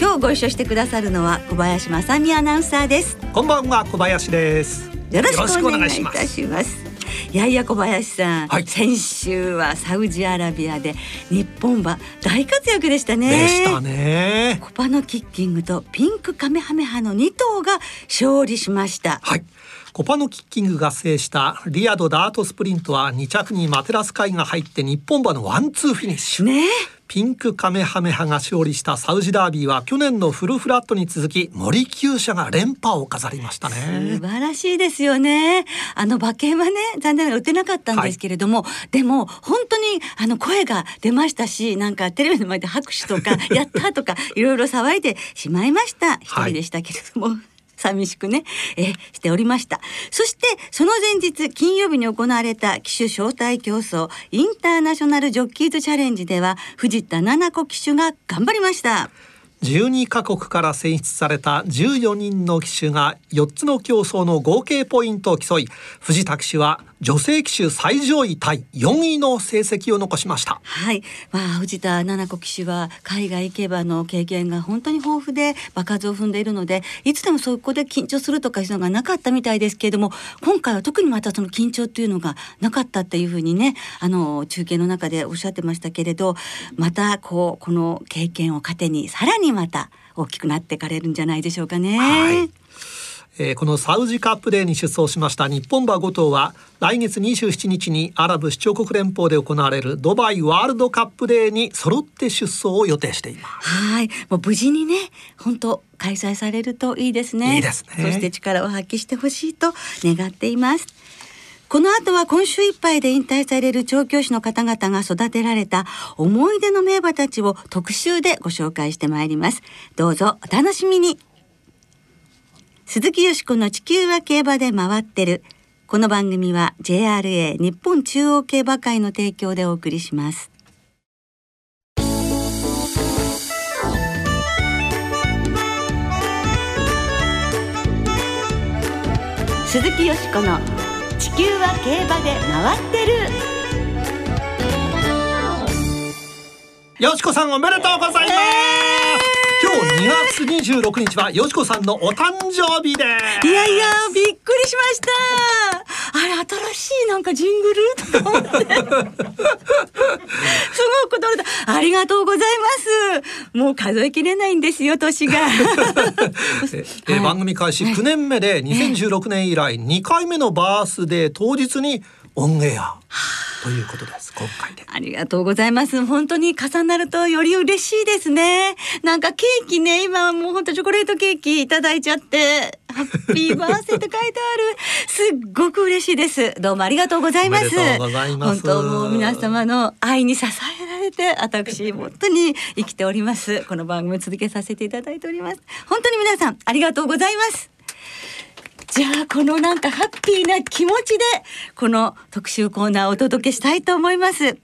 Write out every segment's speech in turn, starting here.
今日ご一緒してくださるのは小林正美アナウンサーです。こんばんは小林です。よろしくお願いいたします。いやいや小林さん、はい、先週はサウジアラビアで日本馬大活躍でしたね。でしたね。コパノキッキングとピンクカメハメハの2頭が勝利しました。はい。コパノキッキングが制したリヤドダートスプリントは2着にマテラスカイが入って日本馬のワンツーフィニッシュ。ねピンクカメハメハが勝利したサウジダービーは去年のフルフラットに続き森厩舎が連覇を飾りましたね。素晴らしいですよね。あの馬券はね残念ながら打てなかったんですけれども、はい、でも本当にあの声が出ましたしなんかテレビの前で拍手とか やったとかいろいろ騒いでしまいました。一人でしたけれども。はい寂しくね、えしておりました。そしてその前日金曜日に行われた機種招待競争インターナショナルジョッキーズチャレンジでは藤田七子騎手が頑張りました。12カ国から選出された14人の騎手が4つの競争の合計ポイントを競い藤田騎手は女性騎手最上位タイ4位の成績を残しました。はい、まあ、藤田七子騎手は海外競馬の経験が本当に豊富で場数を踏んでいるのでいつでもそこで緊張するとかいうのがなかったみたいですけれども今回は特にまたその緊張っていうのがなかったっていうふうにねあの中継の中でおっしゃってましたけれどまたこうこの経験を糧にさらにまた大きくなっていかれるんじゃないでしょうかね。はいえー、このサウジカップデーに出走しました日本馬5頭は来月27日にアラブ首長国連邦で行われるドバイワールドカップデーに揃って出走を予定しています。はい、もう無事にね、本当開催されるといいですね。いいですね。そして力を発揮してほしいと願っています。この後は今週いっぱいで引退される調教師の方々が育てられた思い出の名馬たちを特集でご紹介してまいります。どうぞお楽しみに。鈴木よしこの地球は競馬で回ってる。この番組は JRA 日本中央競馬会の提供でお送りします。鈴木よしこの地球は競馬で回ってるよしこさんおめでとうございます、今日2月26日はよしこさんのお誕生日で。いやいやびっくりしました。あれ新しいなんかジングル？とか思って。すごく驚いた。ありがとうございます。もう数えきれないんですよ年が。え、はい、番組開始9年目で2016年以来2回目のバースデー当日にオンエアということです。今回で。ありがとうございます。本当に重なるとより嬉しいですね。なんかケーキね今もう本当チョコレートケーキいただいちゃってハッピーバースデーって書いてある。すっごく嬉しいです。どうもありがとうございます。本当もう皆様の愛に支えられて私本当に生きております。この番組続けさせていただいております。本当に皆さんありがとうございますじゃあこのなんかハッピーな気持ちでこの特集コーナーをお届けしたいと思います引退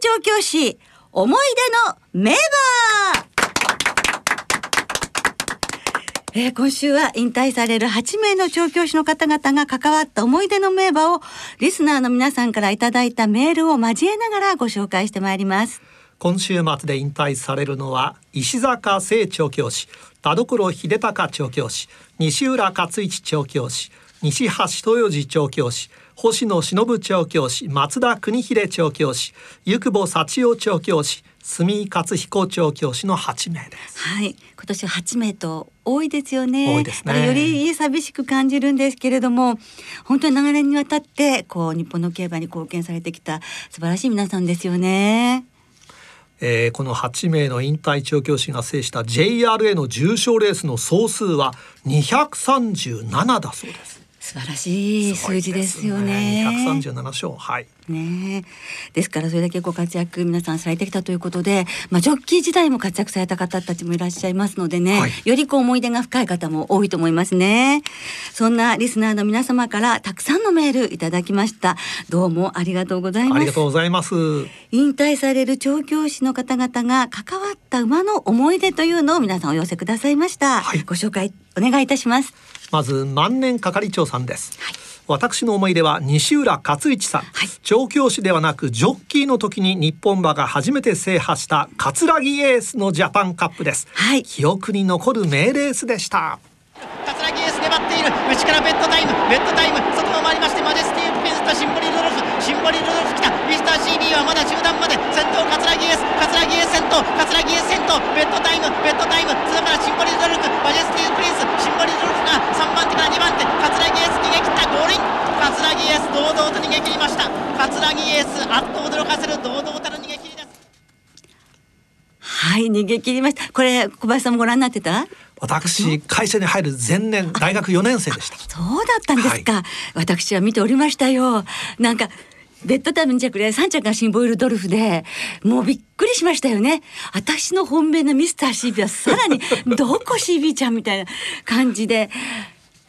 調教師思い出の名馬えー、今週は引退される8名の調教師の方々が関わった思い出の名馬をリスナーの皆さんからいただいたメールを交えながらご紹介してまいります。今週末で引退されるのは石坂清調教師田所秀隆調教師西浦勝一調教師西橋豊次調教師星野忍調教師松田邦秀調教師湯久保幸男調教師住井勝彦調教師の8名です。はい。今年は8名と多いですよね。多いですね。より寂しく感じるんですけれども本当に長年にわたってこう日本の競馬に貢献されてきた素晴らしい皆さんですよねえー、この8名の引退調教師が制した JRA の重賞レースの総数は237だそうです。素晴らしい数字ですよね。百三十七勝、はい。ね。ですからそれだけご活躍皆さんされてきたということで、まあ、ジョッキー時代も活躍された方たちもいらっしゃいますのでね、はい、よりこう思い出が深い方も多いと思いますね。そんなリスナーの皆様からたくさんのメールいただきました。どうもありがとうございます。ありがとうございます。引退される調教師の方々が関わった馬の思い出というのを皆さんお寄せくださいました、はい、ご紹介お願いいたしますまず万年係長さんです、はい。私の思い出は西浦勝一さん、はい、調教師ではなくジョッキーの時に日本馬が初めて制覇した葛城エースのジャパンカップです、はい、記憶に残る名レースでした。葛城エース粘っている。内からベッドタイム。ベッドタイム。外を回りましてはい逃げ切りました。これ小林さんもご覧になってた？私会社に入る前年大学4年生でした。そうだったんですか、はい、私は見ておりましたよ。なんかベッドタイム2着で3着がシンボイルドルフでもうびっくりしましたよね。私の本命のミスター CB はさらにどこ CB ちゃんみたいな感じで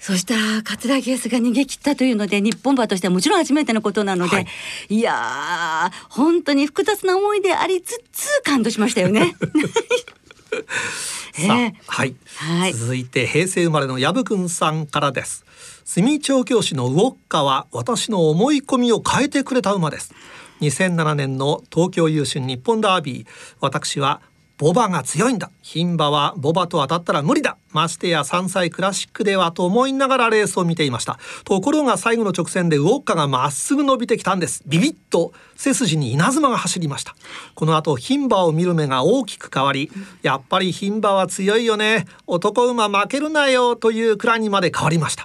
そしたら桂木エースが逃げ切ったというので日本馬としてはもちろん初めてのことなので、はい、いや本当に複雑な思いでありつつ感動しましたよね。さあ、はい、はい、続いて平成生まれの藪くんさんからです。住調教師のウォッカは私の思い込みを変えてくれた馬です。2007年の東京優秀日本ダービー私はボバが強いんだ。牝馬はボバと当たったら無理だ。ましてや3歳クラシックではと思いながらレースを見ていました。ところが最後の直線でウォッカがまっすぐ伸びてきたんです。ビビッと背筋に稲妻が走りました。この後牝馬を見る目が大きく変わりやっぱり牝馬は強いよね。男馬負けるなよというくらいにまで変わりました。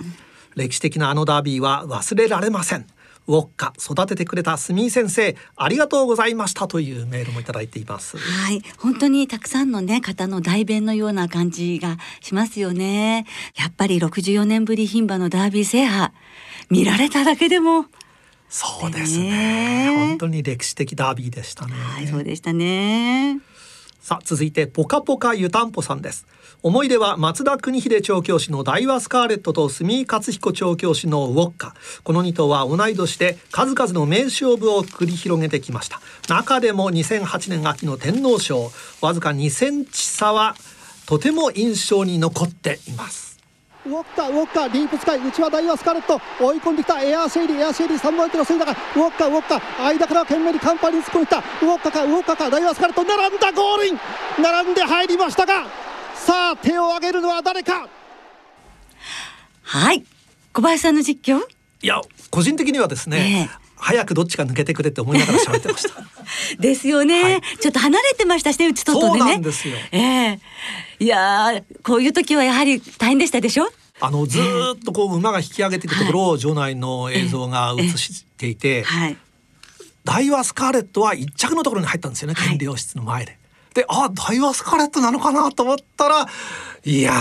歴史的なあのダービーは忘れられません。ウォッカ育ててくれたスミー先生ありがとうございましたというメールもいただいています。はい。本当にたくさんのね方の代弁のような感じがしますよね。やっぱり64年ぶり牝馬のダービー制覇見られただけでも。そうですね。本当に歴史的ダービーでしたね。はいそうでしたねさあ続いてポカポカ湯たんぽさんです。思い出は松田邦秀調教師のダイワスカーレットと住井勝彦調教師のウォッカ。この2頭は同い年で数々の名勝負を繰り広げてきました。中でも2008年秋の天皇賞わずか2センチ差はとても印象に残っています。ウォッカウォッカディープスカイ内はダイワスカーレット追い込んできたエアシェイディエアシェイディ3番手の先だがウォッカウォッカ間から懸命にカンパニー突っ込んできた。ウォッカかウォッカかダイワスカーレット並んだゴールイン!並んで入りましたがさあ手を挙げるのは誰か?はい。小林さんの実況?いや個人的にはですね、えー早くどっちか抜けてくれって思いながら喋ってました。ですよね、はい、ちょっと離れてましたしね、内と外でね。そうなんですよ。ええ。ー、いやこういう時はやはり大変でしたでしょ?あのずっとこう馬が引き上げていくところを場内の映像が映していて、はい、ダイワスカーレットは一着のところに入ったんですよね、権利用室の前で。であダイワスカレットなのかなと思ったらいや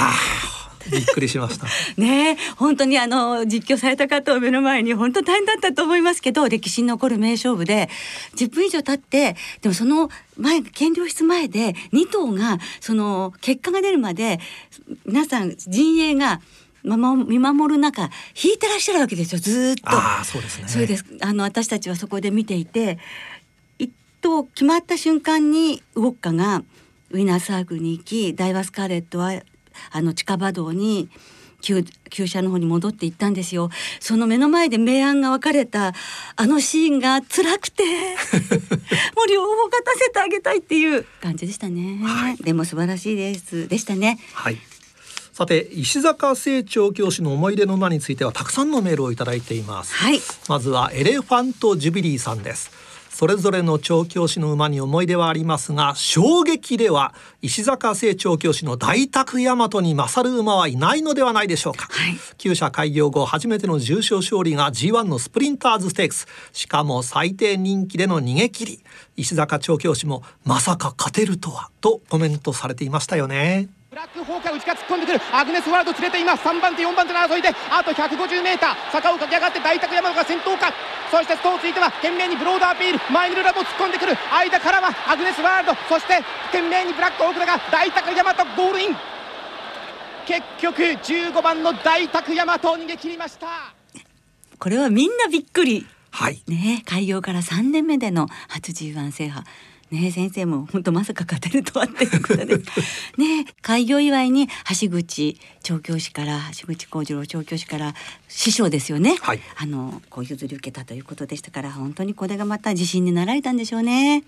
びっくりしました。ね本当にあの実況された方を目の前に本当大変だったと思いますけど歴史に残る名勝負で10分以上経ってでもその前検量室前で2頭がその結果が出るまで皆さん陣営が見守る中引いてらっしゃるわけですよ。ずっと。あそうですね。そうです。あの私たちはそこで見ていてと決まった瞬間にウォッカがウィナーサークに行きダイワスカーレットはあの近場道に旧旧車の方に戻っていったんですよ。その目の前で明暗が分かれたあのシーンが辛くて もう両方勝たせてあげたいっていう感じでしたね、はい、でも素晴らしいですでしたね。はいさて石坂正調教師の思い出の名馬についてはたくさんのメールをいただいています、はい、まずはエレファントジュビリーさんです。それぞれの調教師の馬に思い出はありますが衝撃では石坂正調教師のダイタクヤマトに勝る馬はいないのではないでしょうか、はい、厩舎開業後初めての重賞勝利が G1 のスプリンターズステークス。しかも最低人気での逃げ切り。石坂調教師もまさか勝てるとはとコメントされていましたよねブラックホーカー内から突っ込んでくる。アグネスワールド連れています3番手4番手の争いであと 150m 坂を駆け上がって大宅山が先頭か。そしてストーンついては懸命にブロードアピール。前にルラボ突っ込んでくる。間からはアグネスワールド。そして懸命にブラックホークだが大宅山とゴールイン。結局15番の大宅山と逃げ切りました。これはみんなびっくり。はい。ね開業から3年目での初 G1 制覇ね先生も本当まさか勝てるとはっていうことで ね開業祝いに橋口調教師から橋口幸次郎調教師から師匠ですよね、はい。あのこう譲り受けたということでしたから本当にこれがまた自信になられたんでしょうね。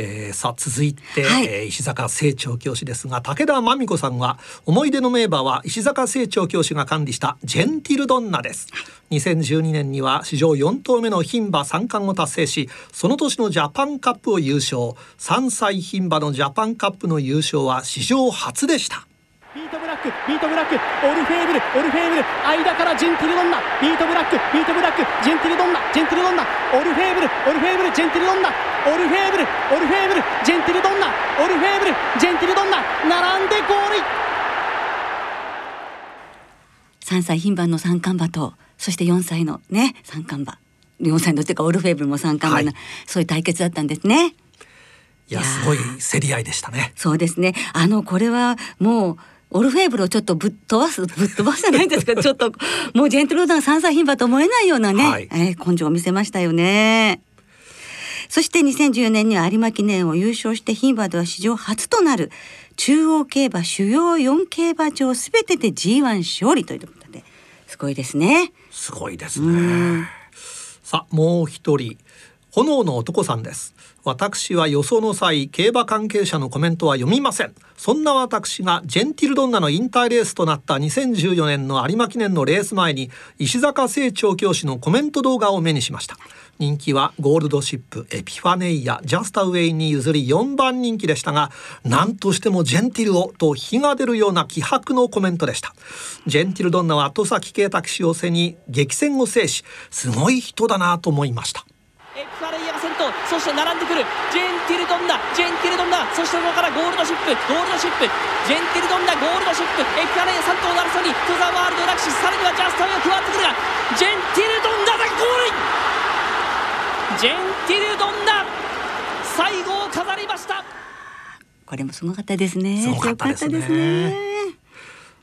えーさあ続いて、はい。えー石坂清調教師ですが武田真美子さんは思い出の名馬は石坂正調教師が管理したジェンティルドンナです。2012年には史上4頭目の牝馬三冠を達成しその年のジャパンカップを優勝。3歳牝馬のジャパンカップの優勝は史上初でしたビートブラックビートブラックオルフェーブルオルフェーブル間からジェンティルドンナビートブラックビートブラックジェンティルドンナジェンティルドンナオルフェーブルオルフェーブルジェンティルドンナオルフェーブルオルフェーブルジェンティルドンナオルフェーブルジェンティルドンナ並んでゴールイン3歳牝馬の三冠馬とそして4歳のね三冠馬4歳のっていうかオルフェーブルも三冠馬な、はそういう対決だったんですね。いやすごい競り合いでしたねそうですね。あのこれはもうオルフェーブルをちょっとぶっ飛ばす ぶっ飛ばすじゃないですか。ちょっともうジェントルダン3歳牝馬と思えないようなね、はいえー根性を見せましたよね。そして2014年には有馬記念を優勝して牝馬では史上初となる中央競馬主要4競馬場すべてで G1 勝利ということですごいですね。すごいですね。さあもう一人炎の男さんです。私は予想の際競馬関係者のコメントは読みません。そんな私がジェンティルドンナの引退レースとなった2014年の有馬記念のレース前に石坂正調教師のコメント動画を目にしました。人気はゴールドシップエピファネイアジャスタウェイに譲り4番人気でしたが何としてもジェンティルをと火が出るような気迫のコメントでしたジェンティルドンナは戸崎圭太騎手を背に激戦を制しすごい人だなと思いましたエピファネイアが先頭そして並んでくる。ジェンティルドンナ。ジェンティルドンナ。そしてそこからゴールドシップ。ゴールドシップ。ジェンティルドンナ。ゴールドシップ。エピファネイア3頭の争いにトゥザワールドラクシス。さらにはジャスタウェイが加わってくるがジェンティルドンナ。だゴールイン。ジェンティルドンナ。最後を飾りました。これもすごかったですね。すごかったですね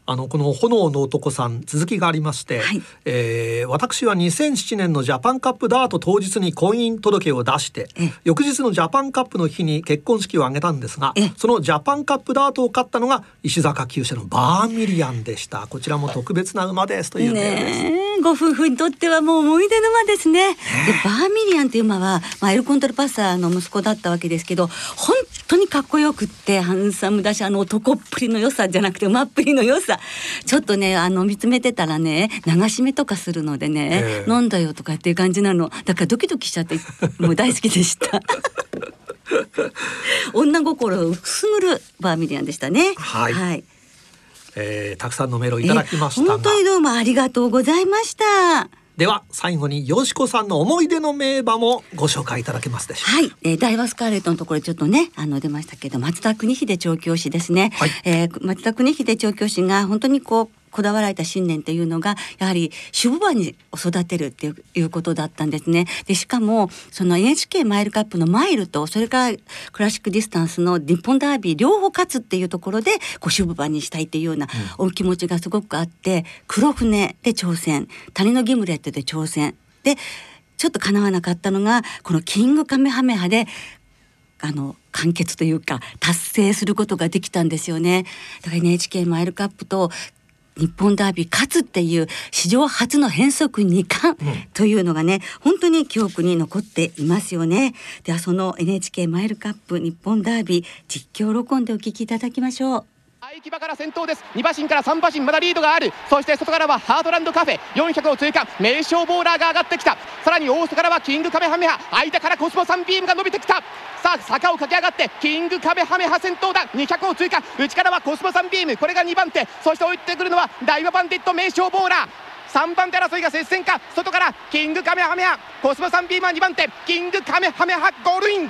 あのこの炎の男さん続きがありまして、はい。えー私は2007年のジャパンカップダート当日に婚姻届を出してええ。翌日のジャパンカップの日に結婚式を挙げたんですがええ。そのジャパンカップダートを勝ったのが石坂厩舎のバーミリアンでした。こちらも特別な馬ですというメご夫婦にとってはもう思い出の馬ですね。でバーミリアンという馬は、まあ、エルコントルパッサーの息子だったわけですけど本当にかっこよくってハンサムだしあの男っぷりの良さじゃなくて馬っぷりの良さちょっとねあの見つめてたらね流し目とかするのでね、ええ飲んだよとかっていう感じなのだからドキドキしちゃってもう大好きでした。女心をくすぐるバーミリアンでしたね。はいはいえーたくさんのメールをいただきました本当にどうもありがとうございました。では最後によしこさんの思い出の名馬もご紹介いただけますでしょうか。はい、えー、大和スカーレットのところちょっとねあの出ましたけど松田邦秀調教師ですね、はい。えー松田邦秀調教師が本当にこうこだわられた信念というのがやはり守護馬に育てるっていうことだったんですね。でしかもその NHK マイルカップのマイルとそれからクラシックディスタンスの日本ダービー両方勝つっていうところでこう守護馬にしたいっていうようなお気持ちがすごくあってクロフネで挑戦タニノギムレットで挑戦でちょっと叶わなかったのがこのキングカメハメハであの完結というか達成することができたんですよね。だから NHK マイルカップと日本ダービー勝つっていう史上初の変則2冠というのがね、本当に記憶に残っていますよね。ではその NHK マイルカップ日本ダービー実況録音でお聞きいただきましょう。相木場から先頭です。2馬身から3馬身まだリードがある。そして外からはハートランドカフェ。400を通過。メイショウボーラーが上がってきた。さらに大外からはキングカメハメハ。間からコスモサンビームが伸びてきた。さあ坂を駆け上がってキングカメハメハ先頭だ。200を通過。内からはコスモサンビーム。これが2番手。そして追ってくるのはダイワバンディット名将ボーラー。3番手争いが接戦か。外からキングカメハメハ。コスモサンビームは2番手。キングカメハメハゴールイン。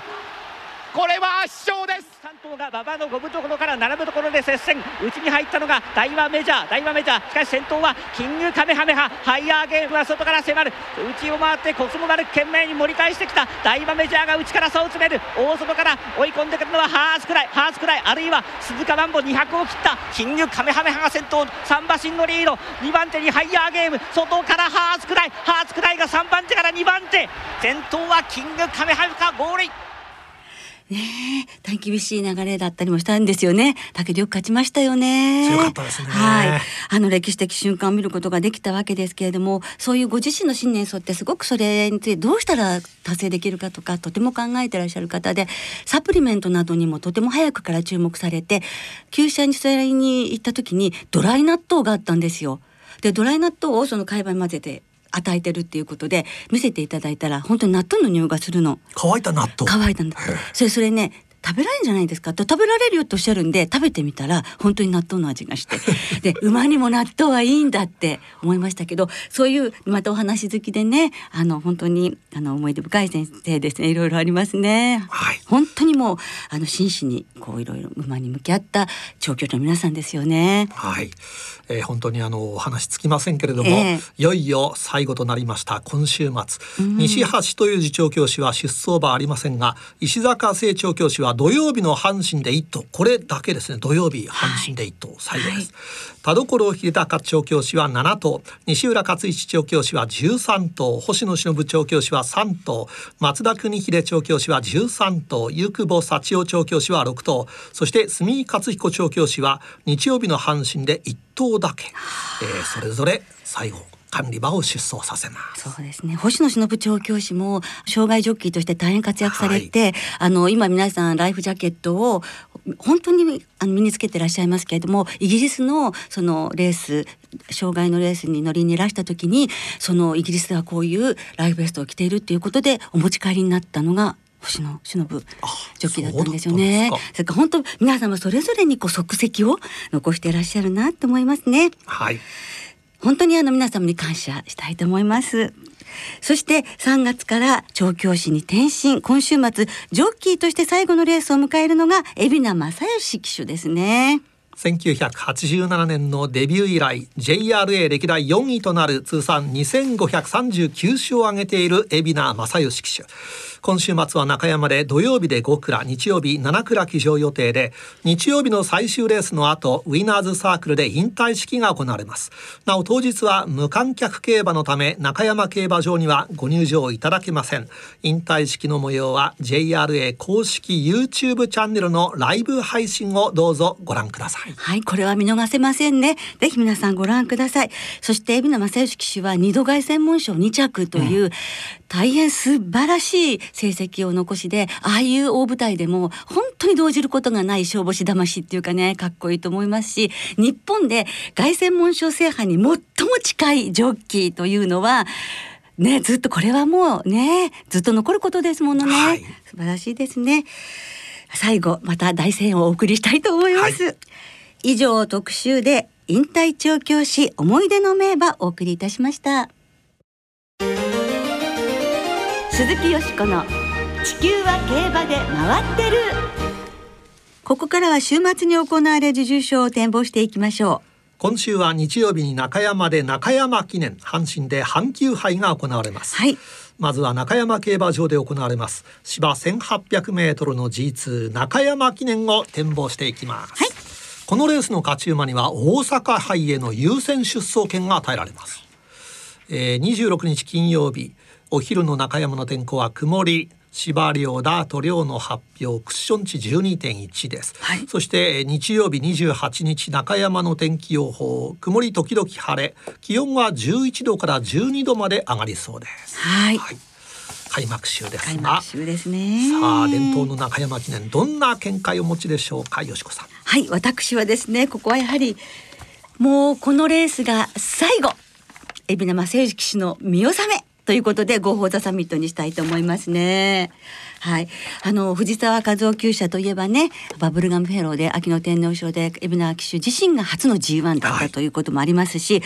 これは圧勝です。3頭が馬場の五分ところから並ぶところで接戦。内に入ったのが大和メジャー。大和メジャー。しかし先頭はキングカメハメハ。ハイヤーゲームが外から迫る。内を回ってコスモ丸懸命に盛り返してきた。大和メジャーが内から差を詰める。大外から追い込んでくるのはハースくらいハースくらいあるいは鈴鹿マンボ200を切った。キングカメハメハが先頭。3馬身のリード。2番手にハイヤーゲーム。外からハースくらいハースくらいが3番手から2番手。先頭はキングカメハメハゴールイン。ねえ大変厳しい流れだったりもしたんですよね。だけどよく勝ちましたよね。強かったですね。はい。あの歴史的瞬間を見ることができたわけですけれどもそういうご自身の信念に沿ってすごくそれについてどうしたら達成できるかとかとても考えてらっしゃる方でサプリメントなどにもとても早くから注目されて旧車にそれに行った時にドライ納豆があったんですよ。でドライ納豆をその貝羽に混ぜて与えてるっていうことで見せていただいたら本当に納豆の匂いがするの。乾いた納豆。乾いたんだ。それそれね食べられるんじゃないですか？と食べられるよとおっしゃるんで食べてみたら本当に納豆の味がして で馬にも納豆はいいんだって思いましたけどそういうまたお話好きでねあの本当にあの思い出深い先生ですね。いろいろありますね。はい。本当にもうあの真摯にこういろいろ馬に向き合った調教師の皆さんですよね。はい、えー本当にあのお話つきませんけれども、ええ。いよいよ最後となりました今週末、西橋という次長教師は出走馬ありませんが石坂清調教師は土曜日の阪神で一頭これだけですね。土曜日阪神で一頭、最後です、田所秀隆調教師は7頭。西浦勝一調教師は13頭。星野忍調教師は3頭。松田邦秀調教師は13頭。ゆくぼ幸男調教師は6頭。そして住井勝彦調教師は日曜日の阪神で1頭だけ、えーそれぞれ最後管理場を出走させます。そうですね星野忍調教師も障害ジョッキーとして大変活躍されて、あの今皆さんライフジャケットを本当にあの身につけてらっしゃいますけれどもイギリスのそのレース障害のレースに乗りにいらした時にそのイギリスではこういうライフベストを着ているっていうことでお持ち帰りになったのが星野忍ジョッキーだったんですよね。それから本当皆様それぞれにこう足跡を残していらっしゃるなと思いますね。はい本当にあの皆様に感謝したいと思います。そして3月から調教師に転身今週末ジョッキーとして最後のレースを迎えるのが海老名正義騎手ですね。1987年のデビュー以来 JRA 歴代4位となる通算2539勝を挙げている海老名正義騎手今週末は中山で土曜日で5倉日曜日7倉騎乗予定で日曜日の最終レースの後ウィナーズサークルで引退式が行われますなお当日は無観客競馬のため中山競馬場にはご入場いただけません引退式の模様は JRA 公式 YouTube チャンネルのライブ配信をどうぞご覧くださいはい、これは見逃せませんね。ぜひ皆さんご覧ください。そして海老名正義騎手は二度凱旋門賞2着という、大変素晴らしい成績を残しで、ああいう大舞台でも本当に動じることがない勝負師魂っていうかね、かっこいいと思いますし、日本で凱旋門賞制覇に最も近いジョッキーというのは、ね、ずっとこれはもうね、ずっと残ることですものね。はい素晴らしいですね。最後また大声援をお送りしたいと思います。は以上特集で引退調教師思い出の名馬お送りいたしました。鈴木よしこの地球は競馬で回ってる。ここからは週末に行われる受賞を展望していきましょ今週は日曜日に中山で中山記念阪神で阪急杯が行われます、はい。まずは中山競馬場で行われます。芝1800メートルの G2 中山記念を展望していきます、はい。このレースの勝ち馬には大阪杯への優先出走権が与えられます、えー、26日金曜日お昼の中山の天候は曇り芝量ダート量の発表クッション値12.1です、はい。そしてえー日曜日28日中山の天気予報。曇り時々晴れ。気温は11度から12度まで上がりそうです。う。はい。はい、開幕週です開が幕週ですね。さあ伝統の中山記念どんな見解をお持ちでしょうかよしこさん。はい、私はですね、ここはやはり、もうこのレースが最後、海老名正義騎手の見納めということで、合法座サミットにしたいと思いますね。はい、あの藤沢和夫厩舎といえばねバブルガムフェローで秋の天皇賞で海老名騎手自身が初の G1 だったということもありますし、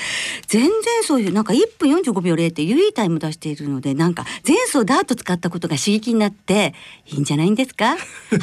全然そういうなんか1分45秒0っていういいタイム出しているのでなんか前走ダート使ったことが刺激になっていいんじゃないんですか？は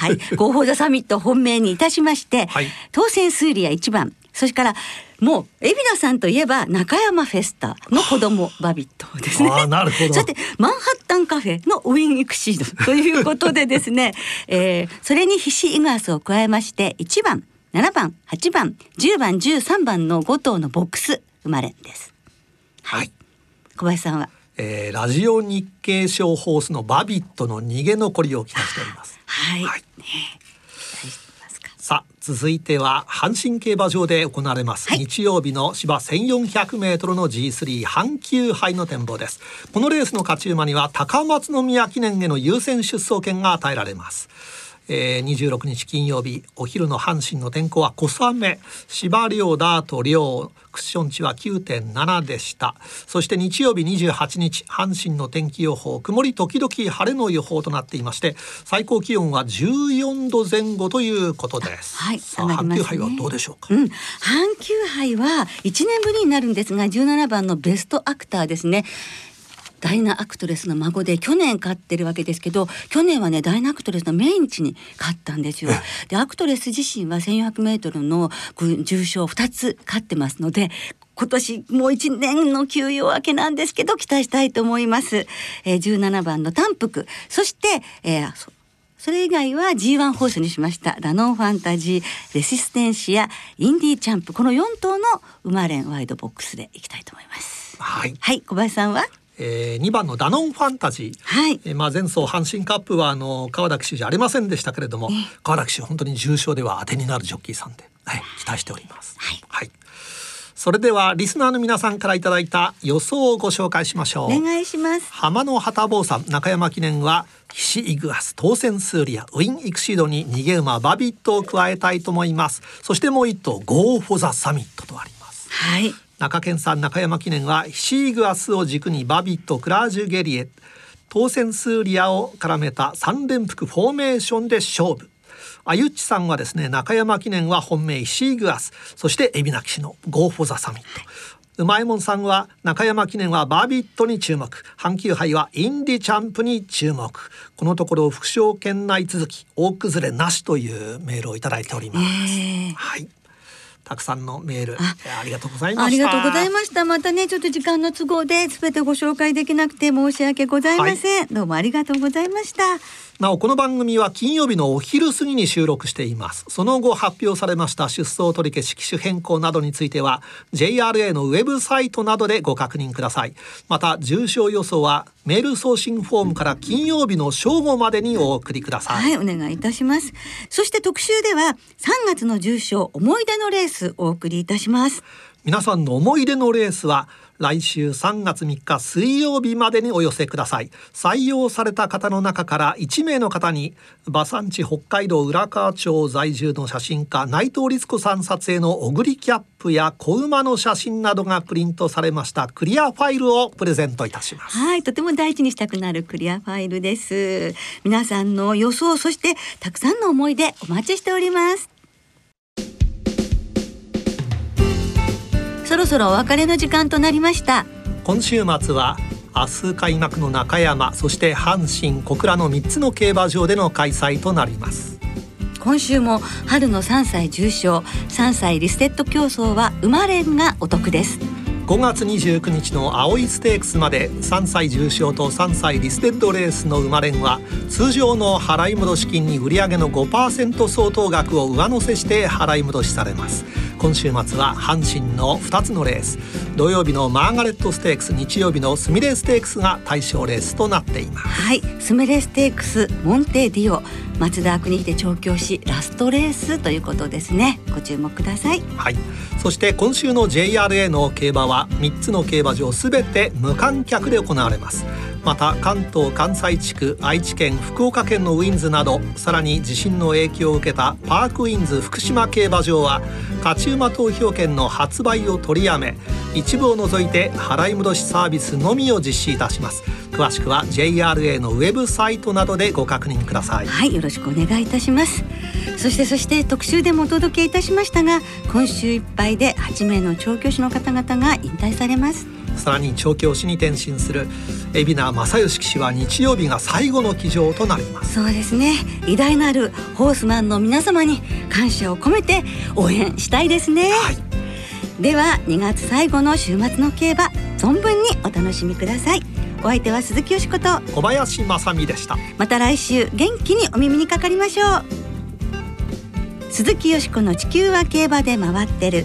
い。広報座サミット本命にいたしまして、はい。当選数理ア1番それからもう海老名さんといえば中山フェスタの子供バビットですね。なるほど。さてマンハッタンカフェのウィンエクシードということでですね、えーそれにヒシイグアスを加えまして1番7番8番10番13番の5頭のボックス生まれです。はい、小林さんは？えーラジオ日経賞ホースのバビットの逃げ残りを期待しております。はい、はいさあ続いては阪神競馬場で行われます、はい。日曜日の芝 1400m の G3 阪急杯の展望です。このレースの勝ち馬には高松宮記念への優先出走権が与えられますえー、26日金曜日お昼の阪神の天候は小雨。芝涼ダート涼クッション値は9.7でした。そして日曜日28日阪神の天気予報。曇り時々晴れの予報となっていまして最高気温は14度前後ということです。はいさあね。阪急杯はどうでしょうか、うん、阪急杯は1年ぶりになるんですが17番のベストアクターですねダイナアクトレスの孫で去年勝ってるわけですけど去年はねダイナアクトレスの命日に勝ったんですよ。でアクトレス自身は 1400m の重賞2つ勝ってますので今年もう1年の休養明けなんですけど期待したいと思います。えー、17番の単福そして、えーそそれ以外は G1 ホースにしました。ラノンファンタジーレシステンシアインディーチャンプ。この4頭の馬連ワイドボックスでいきたいと思います。はい、はい小林さんは？えー、2番のダノンファンタジー。はい。えーまあ前走阪神カップはあの川田騎手じゃありませんでしたけれども川田騎手本当に重賞では当てになるジョッキーさんで、はい、期待しております。はい。それではリスナーの皆さんからいただいた予想をご紹介しましょう。お願いします。浜の旗坊さん中山記念はヒシイグアス当選スーリアウィンイクシードに逃げ馬バビットを加えたいと思います。そしてもう一頭ゴーフォザサミットとあります。はい中堅さん中山記念はヒシーグアスを軸にバビットクラージュゲリエ当選スーリアを絡めた三連複フォーメーションで勝負。あゆっちさんはですね中山記念は本命ヒシーグアスそして海老名騎士のゴーフォザサミット。うまいもんさんは中山記念はバビットに注目。阪急杯はインディチャンプに注目。このところ副賞圏内続き大崩れなしというメールをいただいております、えーはいたくさんのメール。ありがとうございました。ありがとうございました。またねちょっと時間の都合で全てご紹介できなくて申し訳ございません、どうもありがとうございましたなおこの番組は金曜日のお昼過ぎに収録していますその後発表されました出走取り消し機種変更などについては JRA のウェブサイトなどでご確認くださいまた重症予想はメール送信フォームから金曜日の正午までにお送りください、はい、お願いいたします。そして特集では3月の重賞思い出のレースお送りいたします。皆さんの思い出のレースは来週3月3日水曜日までにお寄せください採用された方の中から1名の方に馬産地北海道浦河町在住の写真家内藤律子さん撮影のオグリキャップや子馬の写真などがプリントされましたクリアファイルをプレゼントいたしますはい、とても大事にしたくなるクリアファイルです。皆さんの予想、そしてたくさんの思い出お待ちしております。ろそろお別れの時間となりました。今週末は明日開幕の中山そして阪神小倉の3つの競馬場での開催となります今週も春の3歳重賞、3歳リステッド競争は馬連がお得です。5月29日の青いステークスまで3歳重賞と3歳リステッドレースの馬連は通常の払い戻し金に売上の5%相当額を上乗せして払い戻しされます今週末は阪神の2つのレース土曜日のマーガレットステークス日曜日のスミレーステークスが対象レースとなっていますはい、スメレステークスモンテディオ松田国秀調教師ラストレースということですね。ご注目ください。はい、そして今週の JRA の競馬は3つの競馬場すべて無観客で行われますまた関東関西地区愛知県福岡県のウィンズなどさらに地震の影響を受けたパークウィンズ福島競馬場は勝ち馬投票券の発売を取りやめ一部を除いて払い戻しサービスのみを実施いたします。詳しくは JRA のウェブサイトなどでご確認ください。はいよろしくお願いいたします。そしてそして特集でもお届けいたしましたが今週いっぱいで8名の調教師の方々が引退されます。さらに調教師に転身する海老名正義騎手は日曜日が最後の騎乗となります。そうですね。偉大なるホースマンの皆様に感謝を込めて応援したいですね、はい。では2月最後の週末の競馬存分にお楽しみください。お相手は鈴木よしこと小林正美でした。また来週元気にお耳にかかりましょう。鈴木よしこの地球は競馬で回ってる